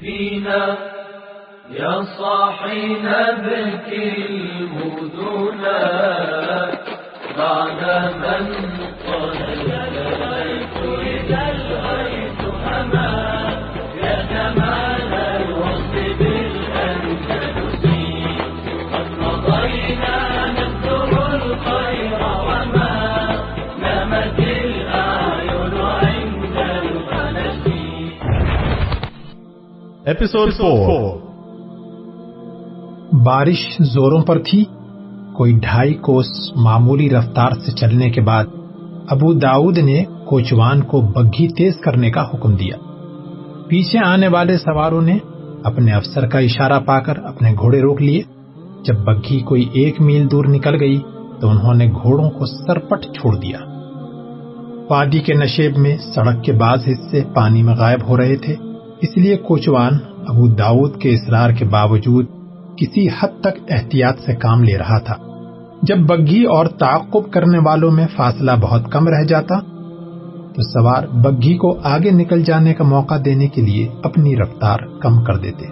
فينا يا صاحي نبكي المدنا بعد من Episode 4 بارش زوروں پر تھی۔ کوئی ڈھائی کوس معمولی رفتار سے چلنے کے بعد ابو داؤد نے کوچوان کو بگھی تیز کرنے کا حکم دیا۔ پیچھے آنے والے سواروں نے اپنے افسر کا اشارہ پا کر اپنے گھوڑے روک لیے۔ جب بگھی کوئی ایک میل دور نکل گئی تو انہوں نے گھوڑوں کو سرپٹ چھوڑ دیا۔ وادی کے نشیب میں سڑک کے بعض حصے پانی میں غائب ہو رہے تھے۔ اس لیے کوچوان ابو داؤد کے اصرار کے باوجود کسی حد تک احتیاط سے کام لے رہا تھا۔ جب بگھی اور تعقب کرنے والوں میں فاصلہ بہت کم رہ جاتا، تو سوار بگھی کو آگے نکل جانے کا موقع دینے کے لیے اپنی رفتار کم کر دیتے۔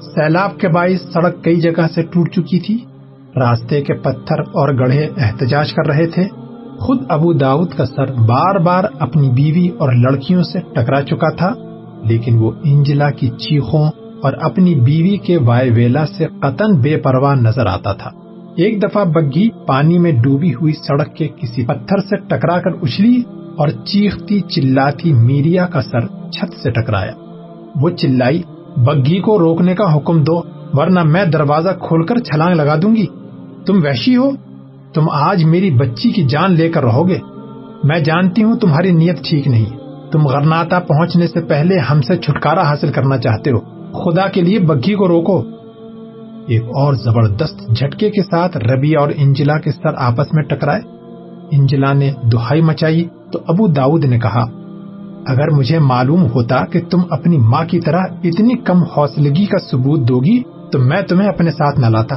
سیلاب کے باعث سڑک کئی جگہ سے ٹوٹ چکی تھی۔ راستے کے پتھر اور گڑھے احتجاج کر رہے تھے۔ خود ابو داؤد کا سر بار بار اپنی بیوی اور لڑکیوں سے ٹکرا چکا تھا۔ لیکن وہ انجلا کی چیخوں اور اپنی بیوی کے وائے ویلا سے قطن بے پرواہ نظر آتا تھا۔ ایک دفعہ بگھی پانی میں ڈوبی ہوئی سڑک کے کسی پتھر سے ٹکرا کر اچھلی اور چیختی چلاتی میریا کا سر چھت سے ٹکرایا۔ وہ چلائی بگھی کو روکنے کا حکم دو، ورنہ میں دروازہ کھول کر چھلانگ لگا دوں گی۔ تم وحشی ہو؟ تم آج میری بچی کی جان لے کر رہو گے۔ میں جانتی ہوں تمہاری نیت ٹھیک نہیں۔ تم غرناتا پہنچنے سے پہلے ہم سے چھٹکارا حاصل کرنا چاہتے ہو۔ خدا کے لیے بگھی کو روکو۔ ایک اور زبردست جھٹکے کے ساتھ ربی اور انجلا کے سر آپس میں ٹکرائے۔ انجلا نے دہائی مچائی تو ابو داؤد نے کہا، اگر مجھے معلوم ہوتا کہ تم اپنی ماں کی طرح اتنی کم حوصلگی کا ثبوت دو گی تو میں تمہیں اپنے ساتھ نہ لاتا۔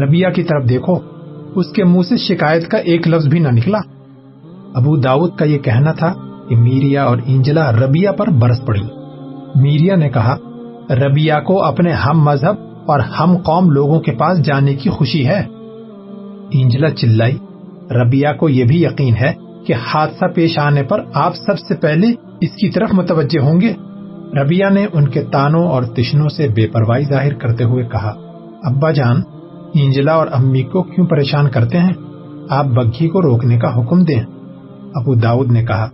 ربیہ کی طرف دیکھو، اس کے منہ سے شکایت کا ایک لفظ بھی نہ نکلا۔ ابو داؤد کا یہ کہنا تھا کہ میریا اور انجلا ربیہ پر برس پڑی۔ میریا نے کہا ربیہ کو اپنے ہم مذہب اور ہم قوم لوگوں کے پاس جانے کی خوشی ہے۔ انجلا چلائی۔ ربیہ کو یہ بھی یقین ہے کہ حادثہ پیش آنے پر آپ سب سے پہلے اس کی طرف متوجہ ہوں گے۔ ربیہ نے ان کے تانوں اور تشنوں سے بے پرواہی ظاہر کرتے ہوئے کہا، ابا جان، انجلا اور امی کو کیوں پریشان کرتے ہیں؟ آپ بگھی کو روکنے کا حکم دیں۔ ابو داؤد نے کہا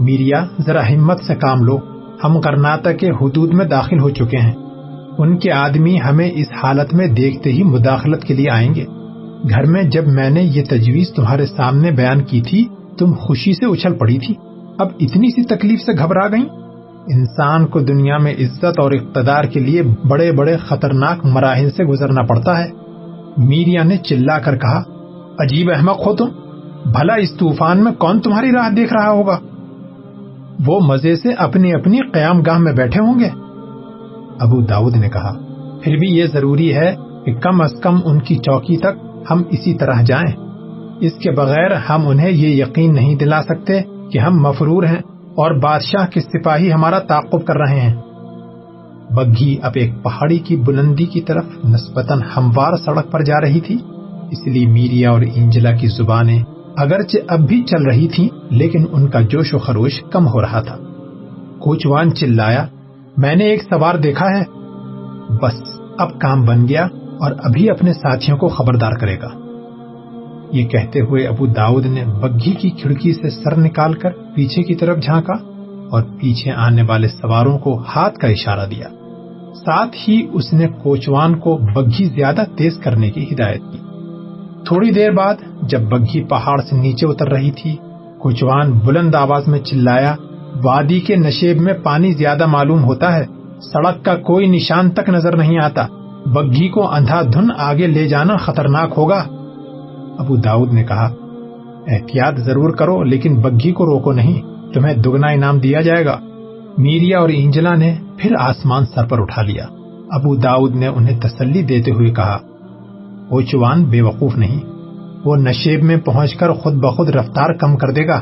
میریا ذرا ہمت سے کام لو۔ ہم کرناٹک کے حدود میں داخل ہو چکے ہیں۔ ان کے آدمی ہمیں اس حالت میں دیکھتے ہی مداخلت کے لیے آئیں گے۔ گھر میں جب میں نے یہ تجویز تمہارے سامنے بیان کی تھی، تم خوشی سے اچھل پڑی تھی۔ اب اتنی سی تکلیف سے گھبرا گئی انسان کو دنیا میں عزت اور اقتدار کے لیے بڑے بڑے خطرناک مراحل سے گزرنا پڑتا ہے۔ میریا نے چلا کر کہا، عجیب احمق ہو تم۔ بھلا اس طوفان میں کون تمہاری راہ دیکھ رہا ہوگا؟ وہ مزے سے اپنی اپنی قیام گاہ میں بیٹھے ہوں گے؟ ابو داؤد نے کہا، پھر بھی یہ ضروری ہے کہ کم از کم ان کی چوکی تک ہم اسی طرح جائیں۔ اس کے بغیر ہم انہیں یہ یقین نہیں دلا سکتے کہ ہم مفرور ہیں اور بادشاہ کے سپاہی ہمارا تعقب کر رہے ہیں۔ بگھی اب ایک پہاڑی کی بلندی کی طرف نسبتاً ہموار سڑک پر جا رہی تھی، اس لیے میریا اور انجلا کی زبانیں اگرچہ اب بھی چل رہی تھی لیکن ان کا جوش و خروش کم ہو رہا تھا۔ کوچوان چلایا، میں نے ایک سوار دیکھا ہے۔ بس، اب کام بن گیا اور ابھی اپنے ساتھیوں کو خبردار کرے گا۔ یہ کہتے ہوئے ابو داؤد نے بگھی کی کھڑکی سے سر نکال کر پیچھے کی طرف جھانکا اور پیچھے آنے والے سواروں کو ہاتھ کا اشارہ دیا۔ ساتھ ہی اس نے کوچوان کو بگھی زیادہ تیز کرنے کی ہدایت کی۔ تھوڑی دیر بعد جب بگھی پہاڑ سے نیچے اتر رہی تھی کوچوان بلند آواز میں چلایا، وادی کے نشیب میں پانی زیادہ معلوم ہوتا ہے، سڑک کا کوئی نشان تک نظر نہیں آتا۔ بگھی کو اندھا دھن آگے لے جانا خطرناک ہوگا۔ ابو داؤد نے کہا، احتیاط ضرور کرو، لیکن بگھی کو روکو نہیں، تمہیں دگنا انعام دیا جائے گا۔ میریا اور انجلا نے پھر آسمان سر پر اٹھا لیا۔ ابو داؤد نے انہیں تسلی دیتے ہوئے کہا وہ چوان بے وقوف نہیں۔ وہ نشیب میں پہنچ کر خود بخود رفتار کم کر دے گا۔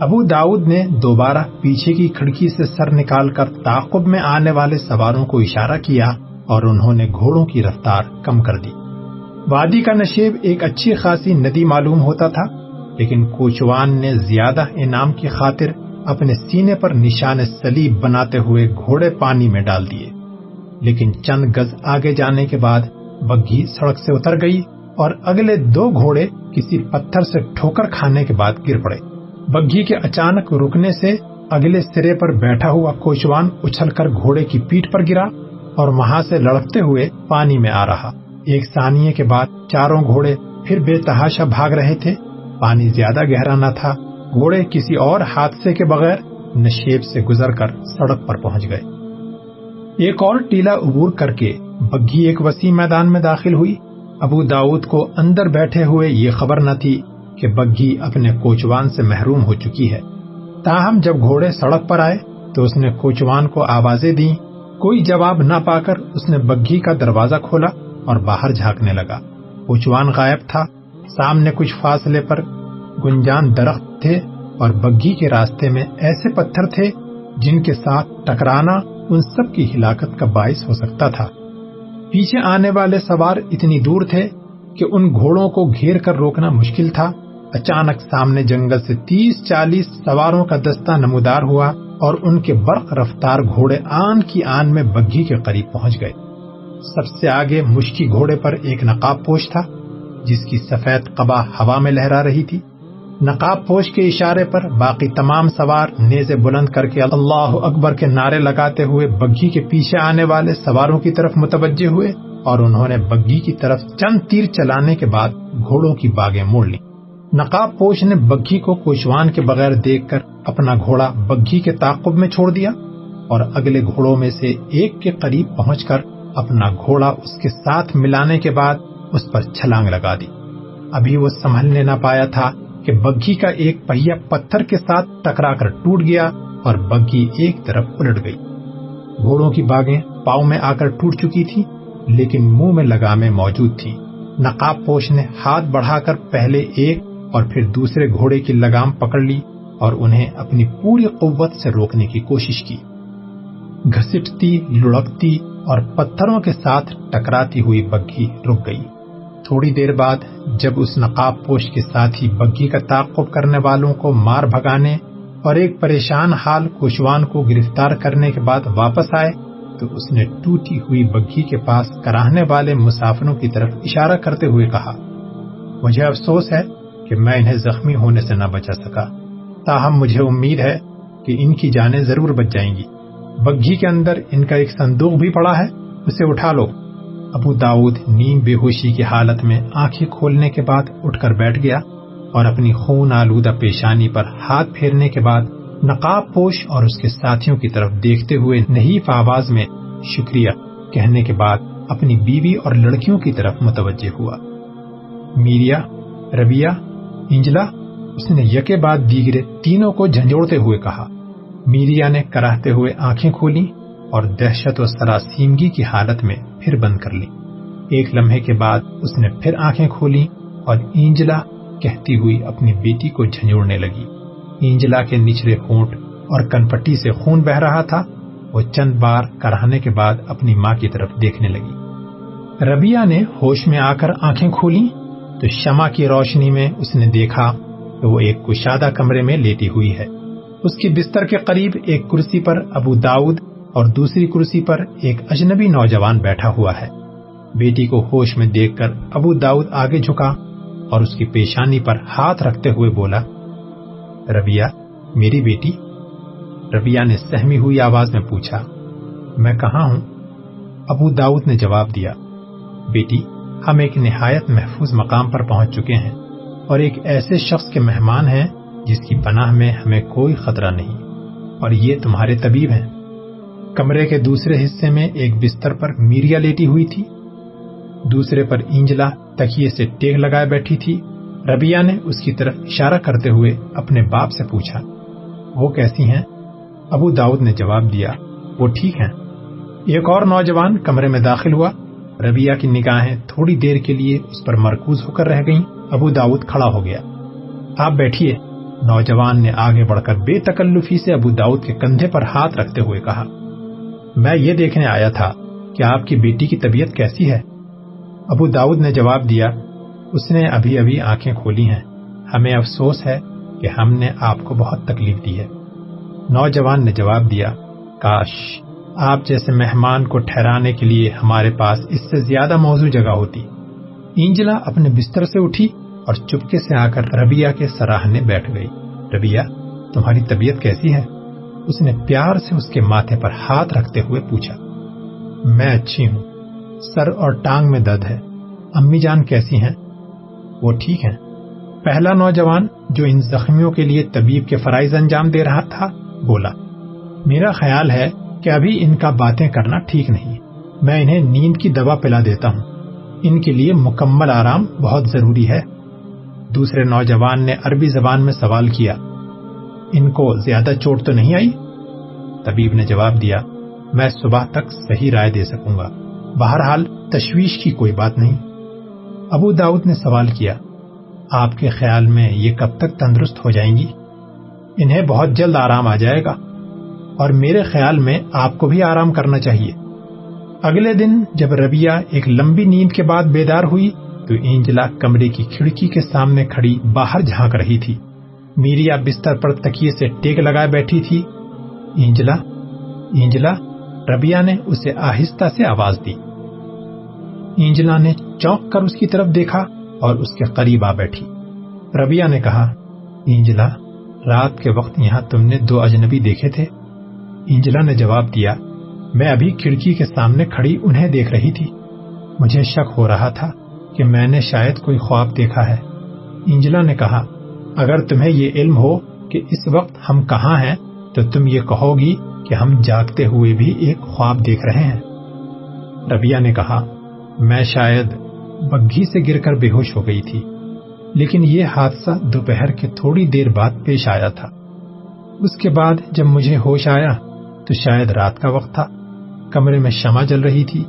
ابو داؤد نے دوبارہ پیچھے کی کھڑکی سے سر نکال کر تعاقب میں آنے والے سواروں کو اشارہ کیا اور انہوں نے گھوڑوں کی رفتار کم کر دی۔ وادی کا نشیب ایک اچھی خاصی ندی معلوم ہوتا تھا، لیکن کوچوان نے زیادہ انعام کی خاطر اپنے سینے پر نشان سلیب بناتے ہوئے گھوڑے پانی میں ڈال دیے۔ لیکن چند گز آگے جانے کے بعد بگھی سڑک سے اتر گئی اور اگلے دو گھوڑے کسی پتھر سے ٹھوکر کھانے کے بعد گر پڑے۔ بگھی کے اچانک رکنے سے اگلے سرے پر بیٹھا ہوا کوچوان اچھل کر گھوڑے کی پیٹ پر گرا اور وہاں سے لڑکتے ہوئے پانی میں آ رہا۔ ایک ثانیے کے بعد چاروں گھوڑے پھر بے تحاشا بھاگ رہے تھے۔ پانی زیادہ گہرا نہ تھا۔ گھوڑے کسی اور حادثے کے بغیر نشیب سے گزر کر سڑک پر پہنچ گئے۔ ایک اور ٹیلا عبور کر کے بگھی ایک وسیع میدان میں داخل ہوئی۔ ابو داؤد کو اندر بیٹھے ہوئے یہ خبر نہ تھی کہ بگھی اپنے کوچوان سے محروم ہو چکی ہے۔ تاہم، جب گھوڑے سڑک پر آئے تو اس نے کوچوان کو آوازیں دی کوئی جواب نہ پا کر اس نے بگھی کا دروازہ کھولا اور باہر جھانکنے لگا۔ کوچوان غائب تھا۔ سامنے کچھ فاصلے پر گنجان درخت تھے اور بگھی کے راستے میں ایسے پتھر تھے جن کے ساتھ ٹکرانا ان سب کی ہلاکت کا باعث ہو سکتا تھا۔ پیچھے آنے والے سوار اتنی دور تھے کہ ان گھوڑوں کو گھیر کر روکنا مشکل تھا۔ اچانک سامنے جنگل سے تیس چالیس سواروں کا دستہ نمودار ہوا اور ان کے برق رفتار گھوڑے آن کی آن میں بگھی کے قریب پہنچ گئے۔ سب سے آگے مشکی گھوڑے پر ایک نقاب پوش تھا، جس کی سفید قبا ہوا میں لہرا رہی تھی۔ نقاب پوش کے اشارے پر باقی تمام سوار نیزے بلند کر کے اللہ اکبر کے نعرے لگاتے ہوئے بگھی کے پیچھے آنے والے سواروں کی طرف متوجہ ہوئے اور انہوں نے بگھی کی طرف چند تیر چلانے کے بعد گھوڑوں کی باغیں موڑ لی نقاب پوش نے بگھی کو کوشوان کے بغیر دیکھ کر اپنا گھوڑا بگھی کے تعقب میں چھوڑ دیا اور اگلے گھوڑوں میں سے ایک کے قریب پہنچ کر اپنا گھوڑا اس کے ساتھ ملانے کے بعد اس پر چھلانگ لگا دی۔ ابھی وہ سنبھلنے نہ پایا تھا کہ بگھی کا ایک پہیا پتھر کے ساتھ ٹکرا کر ٹوٹ گیا اور بگھی ایک طرف الٹ گئی۔ گھوڑوں کی باغیں پاؤں میں آ کر ٹوٹ چکی تھی لیکن منہ میں لگامیں موجود تھی نقاب پوش نے ہاتھ بڑھا کر پہلے ایک اور پھر دوسرے گھوڑے کی لگام پکڑ لی اور انہیں اپنی پوری قوت سے روکنے کی کوشش کی۔ گھسٹتی، لڑکتی اور پتھروں کے ساتھ ٹکراتی ہوئی بگھی رک گئی۔ تھوڑی دیر بعد جب اس نقاب پوش کے ساتھ ہی بگھی کا تعقب کرنے والوں کو مار بھگانے اور ایک پریشان حال کوشوان کو گرفتار کرنے کے بعد واپس آئے، تو اس نے ٹوٹی ہوئی بگھی کے پاس کراہنے والے مسافروں کی طرف اشارہ کرتے ہوئے کہا، مجھے افسوس ہے کہ میں انہیں زخمی ہونے سے نہ بچا سکا۔ تاہم مجھے امید ہے کہ ان کی جانیں ضرور بچ جائیں گی۔ بگھی کے اندر ان کا ایک صندوق بھی پڑا ہے، اسے اٹھا لو۔ ابو داود نیم بے ہوشی کی حالت میں آنکھیں کھولنے کے بعد اٹھ کر بیٹھ گیا اور اپنی خون آلودہ پیشانی پر ہاتھ پھیرنے کے بعد نقاب پوش اور اس کے ساتھیوں کی طرف دیکھتے ہوئے نحیف آواز میں شکریہ کہنے کے بعد اپنی بیوی اور لڑکیوں کی طرف متوجہ ہوا۔ میریا ربیہ انجلا، اس نے یکے بعد دیگرے تینوں کو جھنجھوڑتے ہوئے کہا۔ میریا نے کراہتے ہوئے آنکھیں کھولی اور دہشت و سراسیمگی کی حالت میں پھر بند کر لی ایک لمحے کے بعد اس نے پھر آنکھیں کھولی اور اینجلا کہتی ہوئی اپنی بیٹی کو جھنجھوڑنے لگی۔ اینجلا کے نچلے ہونٹ اور کنپٹی سے خون بہ رہا تھا۔ وہ چند بار کرانے کے بعد اپنی ماں کی طرف دیکھنے لگی۔ ربیہ نے ہوش میں آ کر آنکھیں کھولی تو شمع کی روشنی میں اس نے دیکھا کہ وہ ایک کشادہ کمرے میں لیٹی ہوئی ہے۔ اس کی بستر کے قریب ایک کرسی پر ابو داؤد اور دوسری کرسی پر ایک اجنبی نوجوان بیٹھا ہوا ہے۔ بیٹی کو ہوش میں دیکھ کر ابو داؤد آگے جھکا اور اس کی پیشانی پر ہاتھ رکھتے ہوئے بولا ربیہ میری بیٹی؟ ربیہ نے سہمی ہوئی آواز میں پوچھا، میں کہاں ہوں؟ ابو داؤد نے جواب دیا، بیٹی، ہم ایک نہایت محفوظ مقام پر پہنچ چکے ہیں اور ایک ایسے شخص کے مہمان ہیں جس کی پناہ میں ہمیں کوئی خطرہ نہیں اور یہ تمہارے طبیب ہیں۔ کمرے کے دوسرے حصے میں ایک بستر پر میریا لیٹی ہوئی تھی۔ دوسرے پر انجلا تکیے سے ٹیک لگائے بیٹھی تھی۔ ربیہ نے اس کی طرف اشارہ کرتے ہوئے اپنے باپ سے پوچھا، وہ کیسی ہیں؟ ابو داؤد نے جواب دیا، وہ ٹھیک ہیں۔ ایک اور نوجوان کمرے میں داخل ہوا۔ ربیہ کی نگاہیں تھوڑی دیر کے لیے اس پر مرکوز ہو کر رہ گئیں۔ ابو داؤد کھڑا ہو گیا۔ آپ بیٹھیے نوجوان نے آگے بڑھ کر بے تکلفی سے ابو داؤد کے کندھے پر ہاتھ رکھتے ہوئے کہا میں یہ دیکھنے آیا تھا کہ آپ کی بیٹی کی طبیعت کیسی ہے۔ ابو داؤد نے جواب دیا، اس نے ابھی ابھی آنکھیں کھولی ہیں۔ ہمیں افسوس ہے کہ ہم نے آپ کو بہت تکلیف دی ہے۔ نوجوان نے جواب دیا، کاش، آپ جیسے مہمان کو ٹھہرانے کے لیے ہمارے پاس اس سے زیادہ موضوع جگہ ہوتی۔ اینجلا اپنے بستر سے اٹھی اور چپکے سے آ کر ربیہ کے سراہنے بیٹھ گئی۔ ربیہ تمہاری طبیعت کیسی ہے؟ اس نے پیار سے اس کے ماتھے پر ہاتھ رکھتے ہوئے پوچھا، میں اچھی ہوں، سر اور ٹانگ میں درد ہے، امی جان کیسی ہیں؟ وہ ٹھیک ہیں۔ پہلا نوجوان جو ان زخمیوں کے لیے طبیب کے فرائض انجام دے رہا تھا، بولا، میرا خیال ہے کہ ابھی ان کا باتیں کرنا ٹھیک نہیں میں انہیں نیند کی دوا پلا دیتا ہوں۔ ان کے لیے مکمل آرام بہت ضروری ہے۔ دوسرے نوجوان نے عربی زبان میں سوال کیا ان کو زیادہ چوٹ تو نہیں آئی؟ طبیب نے جواب دیا، میں صبح تک صحیح رائے دے سکوں گا۔ بہرحال تشویش کی کوئی بات نہیں۔ ابو داؤد نے سوال کیا، آپ کے خیال میں یہ کب تک تندرست ہو جائیں گی؟ انہیں بہت جلد آرام آ جائے گا۔ اور میرے خیال میں آپ کو بھی آرام کرنا چاہیے۔ اگلے دن جب ربیہ ایک لمبی نیند کے بعد بیدار ہوئی، تو اینجلا کمرے کی کھڑکی کے سامنے کھڑی باہر جھانک رہی تھی۔ میریا بستر پر تکیے سے ٹیک لگائے بیٹھی تھی۔ اینجلا اینجلا ربیہ نے اسے آہستہ سے آواز دی۔ اینجلا نے چونک کر اس کی طرف دیکھا اور اس کے قریب آ بیٹھی۔ ربیہ نے کہا، اینجلا، رات کے وقت یہاں تم نے دو اجنبی دیکھے تھے۔ اینجلا نے جواب دیا، میں ابھی کھڑکی کے سامنے کھڑی انہیں دیکھ رہی تھی۔ مجھے شک ہو رہا تھا کہ میں نے شاید کوئی خواب دیکھا ہے۔ اینجلا نے کہا اگر تمہیں یہ علم ہو کہ اس وقت ہم کہاں ہیں، تو تم یہ کہو گی کہ ہم جاگتے ہوئے بھی ایک خواب دیکھ رہے ہیں۔ ربیہ نے کہا، میں شاید بگھی سے گر کر بے ہوش ہو گئی تھی، لیکن یہ حادثہ دوپہر کے تھوڑی دیر بعد پیش آیا تھا۔ اس کے بعد جب مجھے ہوش آیا، تو شاید رات کا وقت تھا۔ کمرے میں شمع جل رہی تھی۔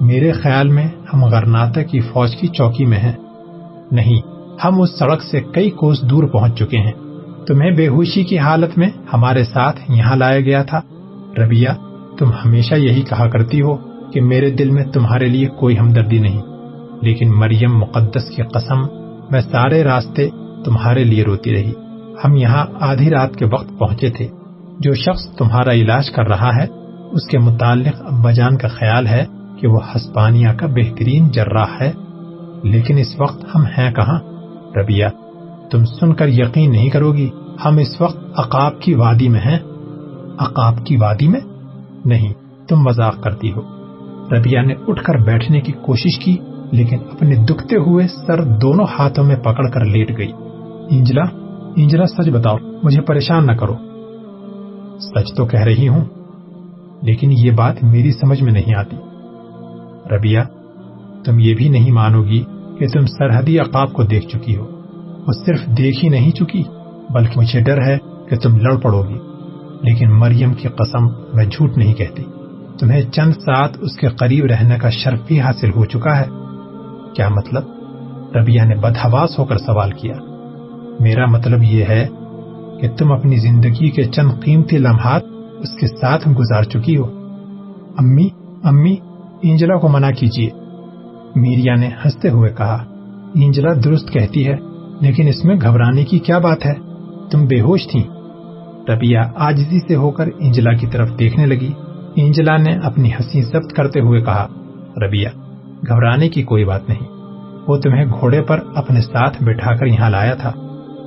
میرے خیال میں ہم غرناتا کی فوج کی چوکی میں ہیں۔ نہیں ہم اس سڑک سے کئی کوس دور پہنچ چکے ہیں۔ تمہیں بے ہوشی کی حالت میں ہمارے ساتھ یہاں لایا گیا تھا۔ ربیہ تم ہمیشہ یہی کہا کرتی ہو کہ میرے دل میں تمہارے لیے کوئی ہمدردی نہیں۔ لیکن مریم مقدس کی قسم، میں سارے راستے تمہارے لیے روتی رہی۔ ہم یہاں آدھی رات کے وقت پہنچے تھے۔ جو شخص تمہارا علاج کر رہا ہے، اس کے متعلق ابا جان کا خیال ہے کہ وہ ہسپانیہ کا بہترین جراح ہے۔ لیکن اس وقت ہم ہیں کہاں؟ ربیہ تم سن کر یقین نہیں کرو گی ہم اس وقت عقاب کی وادی میں ہیں۔ عقاب کی وادی میں؟ نہیں، تم مذاق کرتی ہو۔ ربیہ نے اٹھ کر بیٹھنے کی کوشش کی، لیکن اپنے دکھتے ہوئے سر دونوں ہاتھوں میں پکڑ کر لیٹ گئی۔ انجلا انجلا سچ بتاؤ، مجھے پریشان نہ کرو۔ سچ تو کہہ رہی ہوں، لیکن یہ بات میری سمجھ میں نہیں آتی۔ ربیہ تم یہ بھی نہیں مانو گی کہ تم سرحدی عقاب کو دیکھ چکی ہو۔ وہ صرف دیکھ ہی نہیں چکی، بلکہ مجھے ڈر ہے کہ تم لڑ پڑو گی۔ لیکن مریم کی قسم میں جھوٹ نہیں کہتی۔ تمہیں چند ساتھ اس کے قریب رہنے کا شرف بھی حاصل ہو چکا ہے۔ کیا مطلب؟ ربیہ نے بدہواس ہو کر سوال کیا۔ میرا مطلب یہ ہے کہ تم اپنی زندگی کے چند قیمتی لمحات اس کے ساتھ گزار چکی ہو۔ امی امی اینجلا کو منع کیجیے میریا نے ہنستے ہوئے کہا، اینجلا درست کہتی ہے، لیکن اس میں گھبرانے کی کیا بات ہے؟ تم بے ہوش تھی ربیہ آجزی سے ہو کر اینجلا کی طرف دیکھنے لگی۔ اینجلا نے اپنی ہنسی ضبط کرتے ہوئے کہا ربیہ گھبرانے کی کوئی بات نہیں۔ وہ تمہیں گھوڑے پر اپنے ساتھ بٹھا کر یہاں لایا تھا۔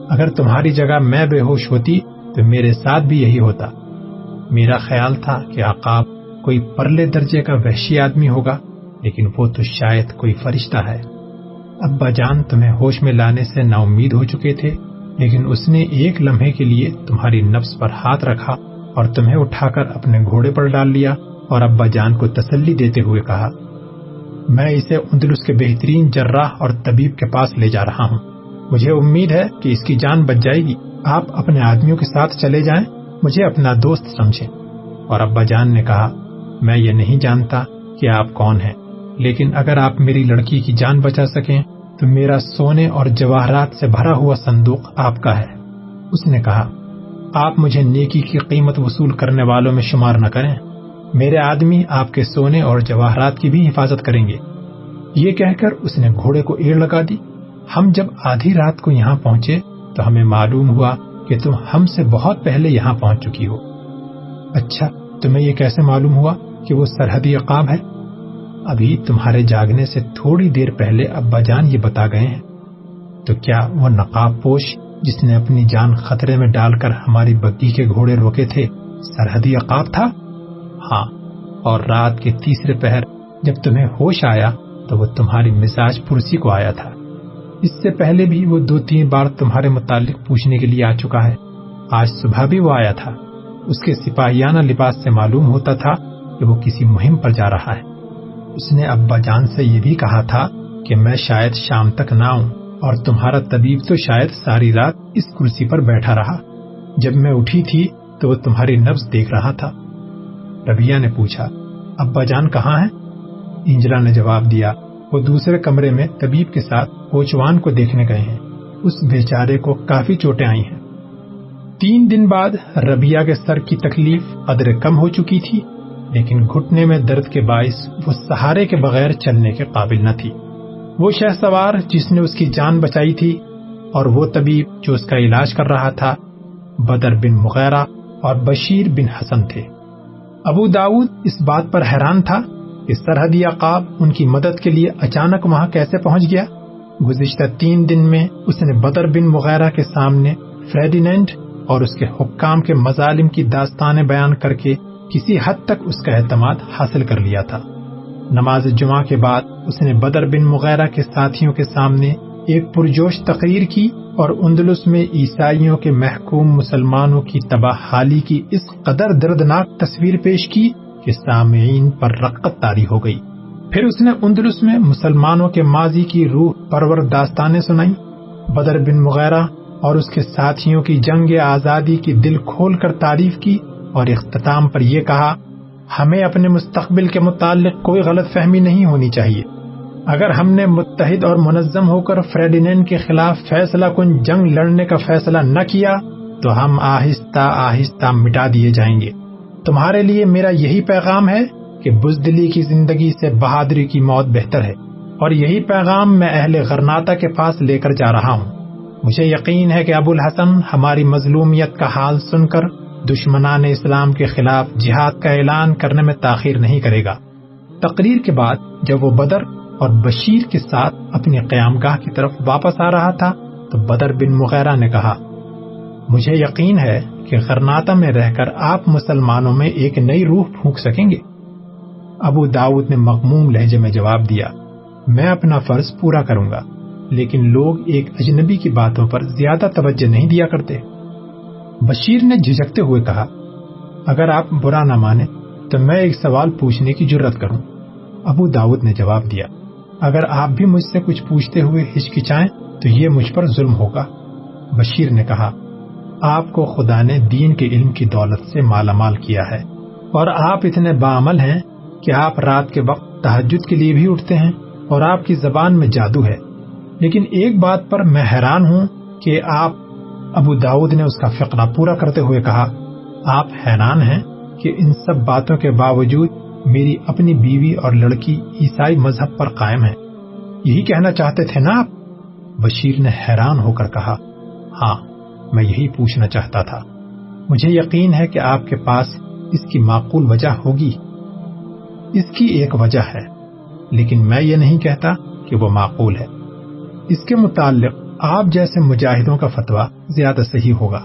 اگر تمہاری جگہ میں بے ہوش ہوتی تو میرے ساتھ بھی یہی ہوتا۔ میرا خیال تھا کہ عقاب کوئی پرلے درجے کا وحشی آدمی ہوگا۔ لیکن وہ تو شاید کوئی فرشتہ ہے۔ ابا جان تمہیں ہوش میں لانے سے نا امید ہو چکے تھے، لیکن اس نے ایک لمحے کے لیے تمہاری نفس پر ہاتھ رکھا اور تمہیں اٹھا کر اپنے گھوڑے پر ڈال لیا اور ابا جان کو تسلی دیتے ہوئے کہا، میں اسے اندلس کے بہترین جراح اور طبیب کے پاس لے جا رہا ہوں۔ مجھے امید ہے کہ اس کی جان بچ جائے گی۔ آپ اپنے آدمیوں کے ساتھ چلے جائیں، مجھے اپنا دوست سمجھے اور ابا جان نے کہا، میں یہ نہیں جانتا کہ آپ کون ہیں۔ لیکن اگر آپ میری لڑکی کی جان بچا سکیں، تو میرا سونے اور جواہرات سے بھرا ہوا صندوق آپ کا ہے۔ اس نے کہا، آپ مجھے نیکی کی قیمت وصول کرنے والوں میں شمار نہ کریں۔ میرے آدمی آپ کے سونے اور جواہرات کی بھی حفاظت کریں گے۔ یہ کہہ کر اس نے گھوڑے کو ایڑ لگا دی۔ ہم جب آدھی رات کو یہاں پہنچے، تو ہمیں معلوم ہوا کہ تم ہم سے بہت پہلے یہاں پہنچ چکی ہو۔ اچھا تمہیں یہ کیسے معلوم ہوا کہ وہ سرحدی عقاب ہے؟ ابھی تمہارے جاگنے سے تھوڑی دیر پہلے ابا جان یہ بتا گئے ہیں۔ تو کیا وہ نقاب پوش جس نے اپنی جان خطرے میں ڈال کر ہماری بگی کے گھوڑے روکے تھے، سرحدی عقاب تھا؟ ہاں اور رات کے تیسرے پہر جب تمہیں ہوش آیا تو وہ تمہاری مزاج پرسی کو آیا تھا۔ اس سے پہلے بھی وہ دو تین بار تمہارے متعلق پوچھنے کے لیے آ چکا ہے۔ آج صبح بھی وہ آیا تھا۔ اس کے سپاہیانہ لباس سے معلوم ہوتا تھا کہ وہ کسی مہم پر جا رہا ہے۔ اس نے ابا جان سے یہ بھی کہا تھا کہ میں شاید شام تک نہ آؤں اور تمہارا طبیب تو شاید ساری رات اس کرسی پر بیٹھا رہا۔ جب میں اٹھی تھی تو وہ تمہاری نبز دیکھ رہا تھا۔ ربیہ نے پوچھا، ابا جان کہاں ہے انجلا نے جواب دیا، وہ دوسرے کمرے میں طبیب کے ساتھ کوچوان کو دیکھنے گئے ہیں۔ اس بیچارے کو کافی چوٹیں آئی ہیں۔ تین دن بعد ربیہ کے سر کی تکلیف قدر کم ہو چکی تھی۔ لیکن گھٹنے میں درد کے باعث وہ سہارے کے بغیر چلنے کے قابل نہ تھی۔ وہ شہ سوار جس نے اس کی جان بچائی تھی اور وہ طبیب جو اس کا علاج کر رہا تھا، بدر بن مغیرہ اور بشیر بن حسن تھے۔ ابو داود اس بات پر حیران تھا کہ سرحدی عقاب ان کی مدد کے لیے اچانک وہاں کیسے پہنچ گیا۔ گزشتہ تین دن میں اس نے بدر بن مغیرہ کے سامنے فریڈینڈ اور اس کے حکام کے مظالم کی داستانیں بیان کر کے کسی حد تک اس کا اعتماد حاصل کر لیا تھا۔ نماز جمعہ کے بعد اس نے بدر بن مغیرہ کے ساتھیوں کے سامنے ایک پرجوش تقریر کی اور اندلس میں عیسائیوں کے محکوم مسلمانوں کی تباہ حالی کی اس قدر دردناک تصویر پیش کی کہ سامعین پر رقت تاری ہو گئی۔ پھر اس نے اندلس میں مسلمانوں کے ماضی کی روح پرور داستانیں سنائی بدر بن مغیرہ اور اس کے ساتھیوں کی جنگ آزادی کی دل کھول کر تعریف کی اور اختتام پر یہ کہا، ہمیں اپنے مستقبل کے متعلق کوئی غلط فہمی نہیں ہونی چاہیے۔ اگر ہم نے متحد اور منظم ہو کر فریڈینڈ کے خلاف فیصلہ کن جنگ لڑنے کا فیصلہ نہ کیا، تو ہم آہستہ آہستہ مٹا دیے جائیں گے۔ تمہارے لیے میرا یہی پیغام ہے کہ بزدلی کی زندگی سے بہادری کی موت بہتر ہے۔ اور یہی پیغام میں اہل غرناتا کے پاس لے کر جا رہا ہوں۔ مجھے یقین ہے کہ ابو الحسن ہماری مظلومیت کا حال سن کر دشمنان اسلام کے خلاف جہاد کا اعلان کرنے میں تاخیر نہیں کرے گا۔ تقریر کے بعد جب وہ بدر اور بشیر کے ساتھ اپنی قیام گاہ کی طرف واپس آ رہا تھا، تو بدر بن مغیرہ نے کہا، مجھے یقین ہے کہ غرناتا میں رہ کر آپ مسلمانوں میں ایک نئی روح پھونک سکیں گے۔ ابو داود نے مغموم لہجے میں جواب دیا، میں اپنا فرض پورا کروں گا، لیکن لوگ ایک اجنبی کی باتوں پر زیادہ توجہ نہیں دیا کرتے۔ بشیر نے جھجکتے ہوئے کہا، اگر آپ برا نہ مانے تو میں ایک سوال پوچھنے کی جرت کروں۔ ابو داود نے جواب دیا، اگر آپ بھی مجھ سے کچھ پوچھتے ہوئے ہچکچائیں تو یہ مجھ پر ظلم ہوگا۔ بشیر نے کہا، آپ کو خدا نے دین کے علم کی دولت سے مالا مال کیا ہے، اور آپ اتنے بعمل ہیں کہ آپ رات کے وقت تحجد کے لیے بھی اٹھتے ہیں اور آپ کی زبان میں جادو ہے۔ لیکن ایک بات پر میں حیران ہوں کہ آپ ابو داود نے اس کا فقرہ پورا کرتے ہوئے کہا، آپ حیران ہیں کہ ان سب باتوں کے باوجود میری اپنی بیوی اور لڑکی عیسائی مذہب پر قائم ہے یہی کہنا چاہتے تھے نا آپ؟ بشیر نے حیران ہو کر کہا ہاں میں یہی پوچھنا چاہتا تھا۔ مجھے یقین ہے کہ آپ کے پاس اس کی معقول وجہ ہوگی۔ اس کی ایک وجہ ہے، لیکن میں یہ نہیں کہتا کہ وہ معقول ہے۔ اس کے متعلق آپ جیسے مجاہدوں کا فتویٰ زیادہ صحیح ہوگا۔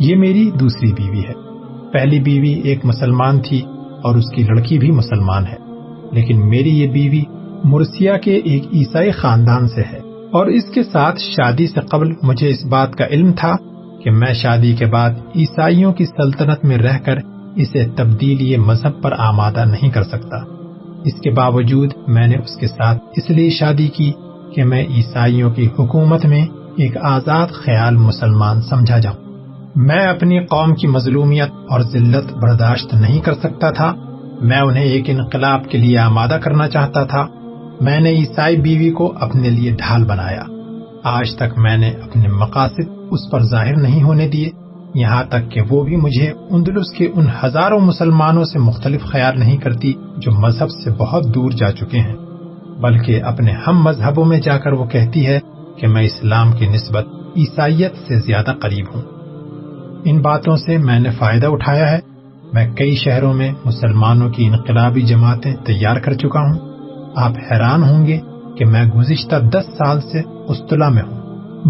یہ میری دوسری بیوی ہے۔ پہلی بیوی ایک مسلمان تھی اور اس کی لڑکی بھی مسلمان ہے۔ لیکن میری یہ بیوی مرسیا کے ایک عیسائی خاندان سے ہے۔ اور اس کے ساتھ شادی سے قبل مجھے اس بات کا علم تھا کہ میں شادی کے بعد عیسائیوں کی سلطنت میں رہ کر اسے تبدیلی مذہب پر آمادہ نہیں کر سکتا۔ اس کے باوجود میں نے اس کے ساتھ اس لیے شادی کی کہ میں عیسائیوں کی حکومت میں ایک آزاد خیال مسلمان سمجھا جاؤں۔ میں اپنی قوم کی مظلومیت اور ذلت برداشت نہیں کر سکتا تھا۔ میں انہیں ایک انقلاب کے لیے آمادہ کرنا چاہتا تھا۔ میں نے عیسائی بیوی کو اپنے لیے ڈھال بنایا۔ آج تک میں نے اپنے مقاصد اس پر ظاہر نہیں ہونے دیے۔ یہاں تک کہ وہ بھی مجھے اندلس کے ان ہزاروں مسلمانوں سے مختلف خیال نہیں کرتی جو مذہب سے بہت دور جا چکے ہیں۔ بلکہ اپنے ہم مذہبوں میں جا کر وہ کہتی ہے کہ میں اسلام کی نسبت عیسائیت سے زیادہ قریب ہوں۔ ان باتوں سے میں نے فائدہ اٹھایا ہے۔ میں کئی شہروں میں مسلمانوں کی انقلابی جماعتیں تیار کر چکا ہوں۔ آپ حیران ہوں گے کہ میں گزشتہ دس سال سے استلا میں ہوں۔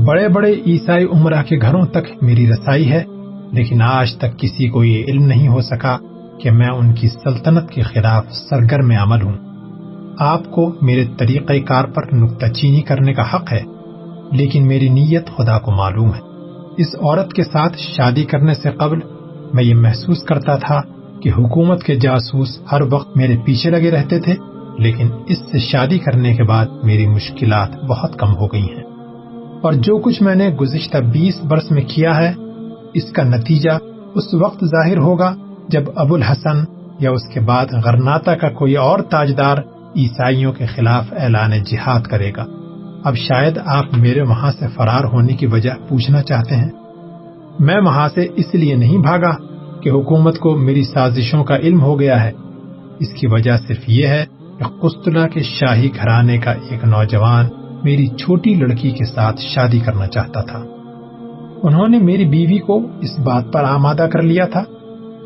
بڑے بڑے عیسائی عمرہ کے گھروں تک میری رسائی ہے، لیکن آج تک کسی کو یہ علم نہیں ہو سکا کہ میں ان کی سلطنت کے خلاف سرگرم عمل ہوں۔ آپ کو میرے طریقہ کار پر نکتہ چینی کرنے کا حق ہے، لیکن میری نیت خدا کو معلوم ہے۔ اس عورت کے ساتھ شادی کرنے سے قبل میں یہ محسوس کرتا تھا کہ حکومت کے جاسوس ہر وقت میرے پیچھے لگے رہتے تھے، لیکن اس سے شادی کرنے کے بعد میری مشکلات بہت کم ہو گئی ہیں۔ اور جو کچھ میں نے گزشتہ بیس برس میں کیا ہے، اس کا نتیجہ اس وقت ظاہر ہوگا جب ابو الحسن یا اس کے بعد غرناتا کا کوئی اور تاجدار عیسائیوں کے خلاف اعلان جہاد کرے گا۔ اب شاید آپ میرے وہاں سے فرار ہونے کی وجہ پوچھنا چاہتے ہیں۔ میں وہاں سے اس لیے نہیں بھاگا کہ حکومت کو میری سازشوں کا علم ہو گیا ہے۔ اس کی وجہ صرف یہ ہے کہ قسطلہ کے شاہی گھرانے کا ایک نوجوان میری چھوٹی لڑکی کے ساتھ شادی کرنا چاہتا تھا۔ انہوں نے میری بیوی کو اس بات پر آمادہ کر لیا تھا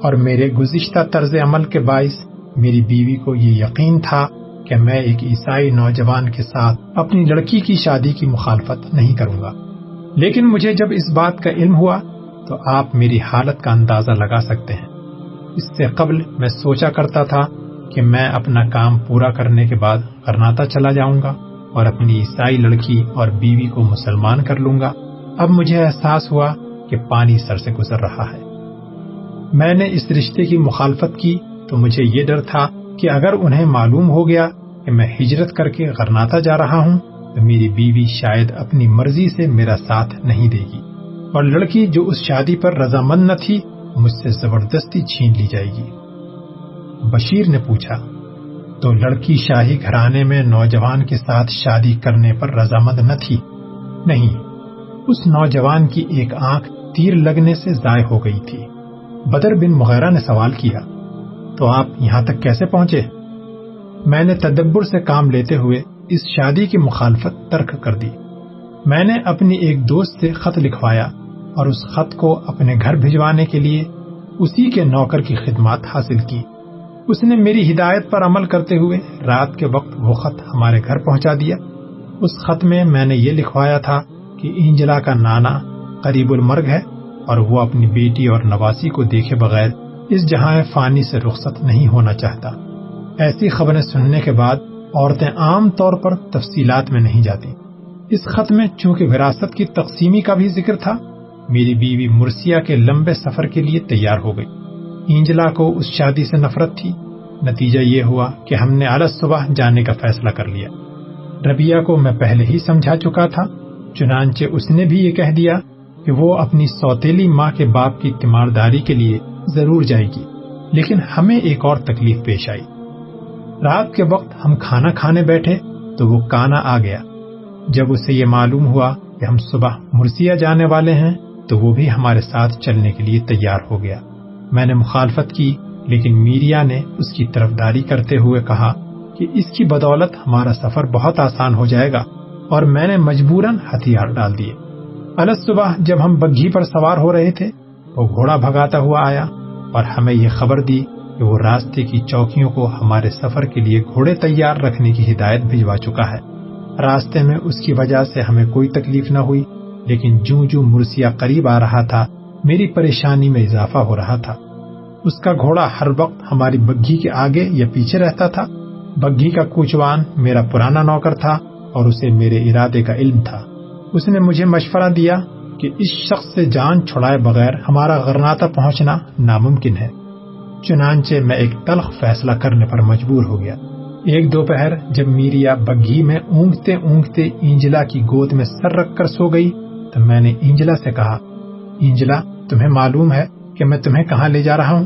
اور میرے گزشتہ طرز عمل کے باعث میری بیوی کو یہ یقین تھا کہ میں ایک عیسائی نوجوان کے ساتھ اپنی لڑکی کی شادی کی مخالفت نہیں کروں گا۔ لیکن مجھے جب اس بات کا علم ہوا تو آپ میری حالت کا اندازہ لگا سکتے ہیں۔ اس سے قبل میں سوچا کرتا تھا کہ میں اپنا کام پورا کرنے کے بعد کرناتا چلا جاؤں گا اور اپنی عیسائی لڑکی اور بیوی کو مسلمان کر لوں گا۔ اب مجھے احساس ہوا کہ پانی سر سے گزر رہا ہے۔ میں نے اس رشتے کی مخالفت کی تو مجھے یہ ڈر تھا کہ اگر انہیں معلوم ہو گیا کہ میں ہجرت کر کے غرناتا جا رہا ہوں تو میری بیوی شاید اپنی مرضی سے میرا ساتھ نہیں دے گی۔ اور لڑکی جو اس شادی پر رضامند نہ تھی، مجھ سے زبردستی چھین لی جائے گی۔ بشیر نے پوچھا، تو لڑکی شاہی گھرانے میں نوجوان کے ساتھ شادی کرنے پر رضامند نہ تھی؟ نہیں، اس نوجوان کی ایک آنکھ تیر لگنے سے ضائع ہو گئی تھی۔ بدر بن مغیرہ نے سوال کیا، تو آپ یہاں تک کیسے پہنچے؟ میں نے تدبر سے کام لیتے ہوئے اس شادی کی مخالفت ترک کر دی۔ میں نے اپنی ایک دوست سے خط لکھوایا اور اس خط کو اپنے گھر بھجوانے کے لیے اسی کے نوکر کی خدمات حاصل کی۔ اس نے میری ہدایت پر عمل کرتے ہوئے رات کے وقت وہ خط ہمارے گھر پہنچا دیا۔ اس خط میں میں نے یہ لکھوایا تھا کہ انجلا کا نانا قریب المرگ ہے اور وہ اپنی بیٹی اور نواسی کو دیکھے بغیر اس جہاں فانی سے رخصت نہیں ہونا چاہتا۔ ایسی خبریں سننے کے بعد عورتیں عام طور پر تفصیلات میں نہیں جاتی۔ اس خط میں چونکہ وراثت کی تقسیمی کا بھی ذکر تھا، میری بیوی مرسیا کے لمبے سفر کے لیے تیار ہو گئی۔ انجلا کو اس شادی سے نفرت تھی۔ نتیجہ یہ ہوا کہ ہم نے آلس صبح جانے کا فیصلہ کر لیا۔ ربیہ کو میں پہلے ہی سمجھا چکا تھا، چنانچہ اس نے بھی یہ کہہ دیا کہ وہ اپنی سوتیلی ماں کے باپ کی تیمارداری کے لیے ضرور جائے گی۔ لیکن ہمیں ایک اور تکلیف پیش آئی۔ رات کے وقت ہم کھانا کھانے بیٹھے تو وہ کانا آ گیا۔ جب اسے یہ معلوم ہوا کہ ہم صبح مرسیا جانے والے ہیں تو وہ بھی ہمارے ساتھ چلنے کے لیے تیار ہو گیا۔ میں نے مخالفت کی، لیکن میریا نے اس کی طرفداری کرتے ہوئے کہا کہ اس کی بدولت ہمارا سفر بہت آسان ہو جائے گا اور میں نے مجبوراً ہتھیار ڈال دیے۔ الگ صبح جب ہم بگھی پر سوار ہو رہے تھے، وہ گھوڑا بھگاتا ہوا آیا اور ہمیں یہ خبر دی کہ وہ راستے کی چوکیوں کو ہمارے سفر کے لیے گھوڑے تیار رکھنے کی ہدایت بھجوا چکا ہے۔ راستے میں اس کی وجہ سے ہمیں کوئی تکلیف نہ ہوئی، لیکن جو جو مرسیا قریب آ رہا تھا، میری پریشانی میں اضافہ ہو رہا تھا۔ اس کا گھوڑا ہر وقت ہماری بگھی کے آگے یا پیچھے رہتا تھا۔ بگھی کا کوچوان میرا پرانا نوکر تھا اور اسے میرے ارادے کا علم تھا۔ اس نے مجھے مشورہ دیا کہ اس شخص سے جان چھڑائے بغیر ہمارا غرناتا پہنچنا ناممکن ہے۔ چنانچہ میں ایک تلخ فیصلہ کرنے پر مجبور ہو گیا۔ ایک دوپہر جب میریا بگھی میں اونگتے اونگتے انجلا کی گود میں سر رکھ کر سو گئی تو میں نے انجلا سے کہا انجلا تمہیں معلوم ہے کہ میں تمہیں کہاں لے جا رہا ہوں؟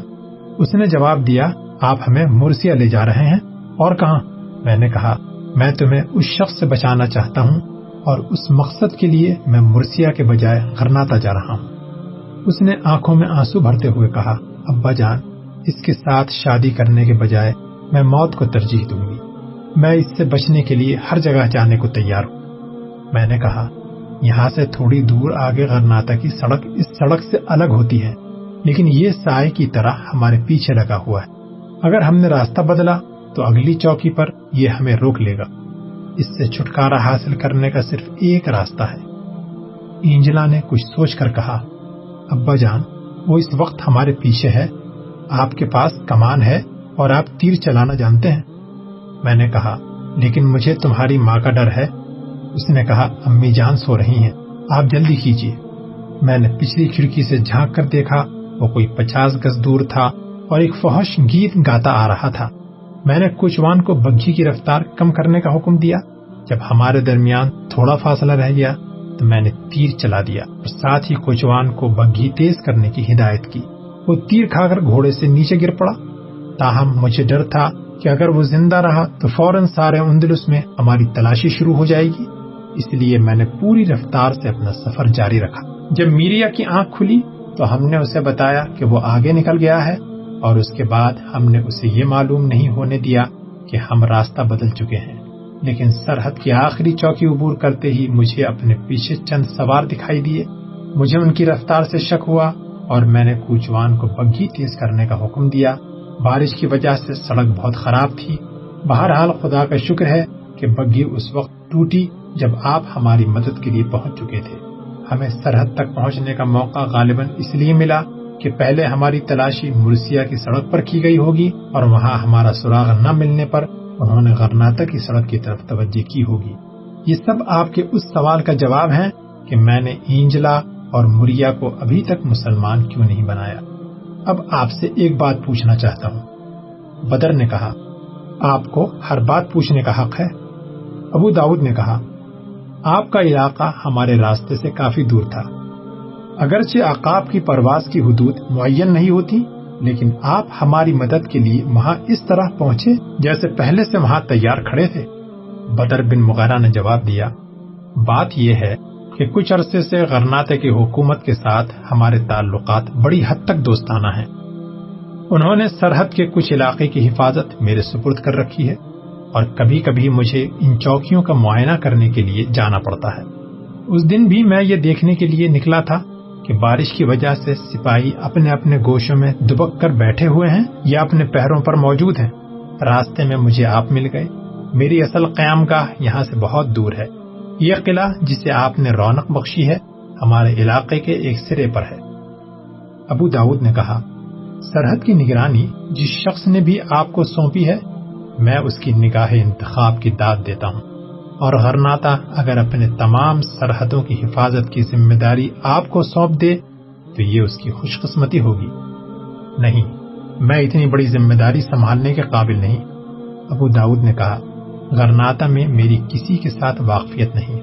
اس نے جواب دیا، آپ ہمیں مرسیا لے جا رہے ہیں۔ اور کہاں؟ میں نے کہا، میں تمہیں اس شخص سے بچانا چاہتا ہوں اور اس مقصد کے لیے میں مرسیا کے بجائے غرناتا جا رہا ہوں۔ اس نے آنکھوں میں آنسو بھرتے ہوئے کہا، ابا جان اس کے ساتھ شادی کرنے کے بجائے میں موت کو ترجیح دوں گی۔ میں اس سے بچنے کے لیے ہر جگہ جانے کو تیار ہوں۔ میں نے کہا، یہاں سے تھوڑی دور آگے غرناتا کی سڑک اس سڑک سے الگ ہوتی ہے، لیکن یہ سائے کی طرح ہمارے پیچھے لگا ہوا ہے۔ اگر ہم نے راستہ بدلا تو اگلی چوکی پر یہ ہمیں روک لے گا۔ اس سے چھٹکارا حاصل کرنے کا صرف ایک راستہ ہے۔ اینجلا نے کچھ سوچ کر کہا، ابا جان، وہ اس وقت ہمارے پیچھے ہے آپ کے پاس کمان ہے اور آپ تیر چلانا جانتے ہیں۔ میں نے کہا، لیکن مجھے تمہاری ماں کا ڈر ہے۔ اس نے کہا، امی جان سو رہی ہیں، آپ جلدی کیجیے میں نے پچھلی کھڑکی سے جھانک کر دیکھا، وہ کوئی پچاس گز دور تھا اور ایک فوش گیت گاتا آ رہا تھا۔ میں نے کوچوان کو بگھی کی رفتار کم کرنے کا حکم دیا۔ جب ہمارے درمیان تھوڑا فاصلہ رہ گیا، تو میں نے تیر چلا دیا اور ساتھ ہی کوچوان کو بگھی تیز کرنے کی ہدایت کی۔ وہ تیر کھا کر گھوڑے سے نیچے گر پڑا۔ تاہم، مجھے ڈر تھا کہ اگر وہ زندہ رہا تو فوراً سارے اندلس میں ہماری تلاشی شروع ہو جائے گی۔ اس لیے میں نے پوری رفتار سے اپنا سفر جاری رکھا۔ جب میریا کی آنکھ کھلی تو ہم نے اسے بتایا کہ وہ آگے نکل گیا ہے اور اس کے بعد ہم نے اسے یہ معلوم نہیں ہونے دیا کہ ہم راستہ بدل چکے ہیں۔ لیکن سرحد کی آخری چوکی عبور کرتے ہی مجھے اپنے پیچھے چند سوار دکھائی دیے۔ مجھے ان کی رفتار سے شک ہوا اور میں نے کوچوان کو بگھی تیز کرنے کا حکم دیا۔ بارش کی وجہ سے سڑک بہت خراب تھی۔ بہرحال خدا کا شکر ہے کہ بگھی اس وقت ٹوٹی جب آپ ہماری مدد کے لیے پہنچ چکے تھے۔ ہمیں سرحد تک پہنچنے کا موقع غالباً اس لیے ملا کہ پہلے ہماری تلاشی مرسیا کی سڑک پر کی گئی ہوگی اور وہاں ہمارا سراغ نہ ملنے پر انہوں نے غرناتا کی سڑک کی طرف توجہ کی ہوگی۔ یہ سب آپ کے اس سوال کا جواب ہے کہ میں نے اینجلا اور مریا کو ابھی تک مسلمان کیوں نہیں بنایا؟ اب آپ سے ایک بات پوچھنا چاہتا ہوں۔ بدر نے کہا، آپ کو ہر بات پوچھنے کا حق ہے؟ ابو داؤد نے کہا، آپ کا علاقہ ہمارے راستے سے کافی دور تھا۔ اگرچہ عقاب کی پرواز کی حدود معین نہیں ہوتی، لیکن آپ ہماری مدد کے لیے وہاں اس طرح پہنچے جیسے پہلے سے وہاں تیار کھڑے تھے۔ بدر بن مغیرہ نے جواب دیا، بات یہ ہے کہ کچھ عرصے سے غرناتے کی حکومت کے ساتھ ہمارے تعلقات بڑی حد تک دوستانہ ہیں۔ انہوں نے سرحد کے کچھ علاقے کی حفاظت میرے سپرد کر رکھی ہے اور کبھی کبھی مجھے ان چوکیوں کا معائنہ کرنے کے لیے جانا پڑتا ہے۔ اس دن بھی میں یہ دیکھنے کے لیے نکلا تھا کہ بارش کی وجہ سے سپاہی اپنے اپنے گوشوں میں دبک کر بیٹھے ہوئے ہیں یا اپنے پیروں پر موجود ہیں۔ راستے میں مجھے آپ مل گئے۔ میری اصل قیام گاہ یہاں سے بہت دور ہے۔ یہ قلعہ جسے آپ نے رونق بخشی ہے، ہمارے علاقے کے ایک سرے پر ہے۔ ابو داود نے کہا، سرحد کی نگرانی جس شخص نے بھی آپ کو سونپی ہے، میں اس کی نگاہ انتخاب کی داد دیتا ہوں۔ اور غرناتا اگر اپنے تمام سرحدوں کی حفاظت کی ذمہ داری آپ کو سونپ دے، تو یہ اس کی خوش قسمتی ہوگی۔ نہیں، میں اتنی بڑی ذمہ داری سنبھالنے کے قابل نہیں۔ ابو داود نے کہا غرناتا میں میری کسی کے ساتھ واقفیت نہیں۔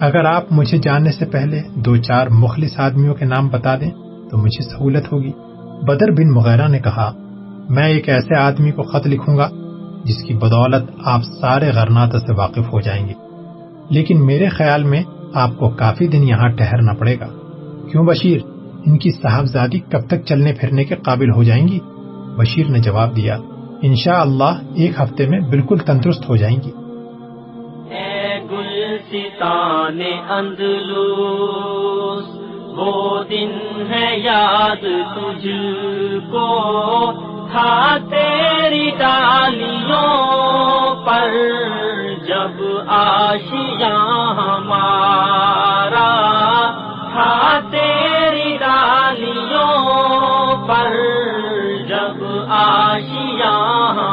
اگر آپ مجھے جاننے سے پہلے دو چار مخلص آدمیوں کے نام بتا دیں تو مجھے سہولت ہوگی۔ بدر بن مغیرہ نے کہا، میں ایک ایسے آدمی کو خط لکھوں گا جس کی بدولت آپ سارے غرناتا سے واقف ہو جائیں گے۔ لیکن میرے خیال میں آپ کو کافی دن یہاں ٹہرنا پڑے گا۔ کیوں بشیر؟ ان کی صاحبزادی کب تک چلنے پھرنے کے قابل ہو جائیں گی؟ بشیر نے جواب دیا انشاءاللہ ایک ہفتے میں بالکل تندرست ہو جائیں گی۔ اے گل اندلوس وہ دن ہے یاد تجھ کو۔ تھا تیری ڈالیوں پر، جب آشیاں ہمارا۔ تھا تیری ڈالیوں پر، جب آشیا یہاں